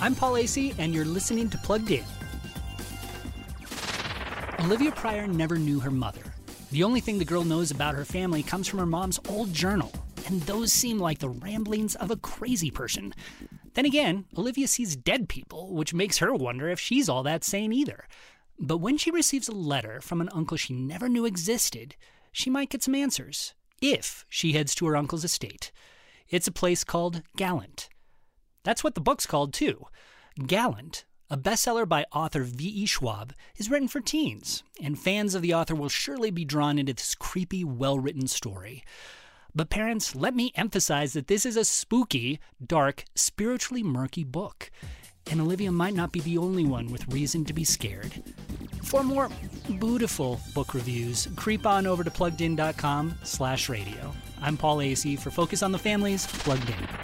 I'm Paul Asay, and you're listening to Plugged In. Olivia Prior never knew her mother. The only thing the girl knows about her family comes from her mom's old journal, and those seem like the ramblings of a crazy person. Then again, Olivia sees dead people, which makes her wonder if she's all that sane either. But when she receives a letter from an uncle she never knew existed, she might get some answers if she heads to her uncle's estate. It's a place called Gallant. That's what the book's called, too. Gallant, a bestseller by author V.E. Schwab, is written for teens, and fans of the author will surely be drawn into this creepy, well written story. But, parents, let me emphasize that this is a spooky, dark, spiritually murky book, and Olivia might not be the only one with reason to be scared. For more beautiful book reviews, creep on over to pluggedin.com slash radio. I'm Paul Asay for Focus on the Family's Plugged In.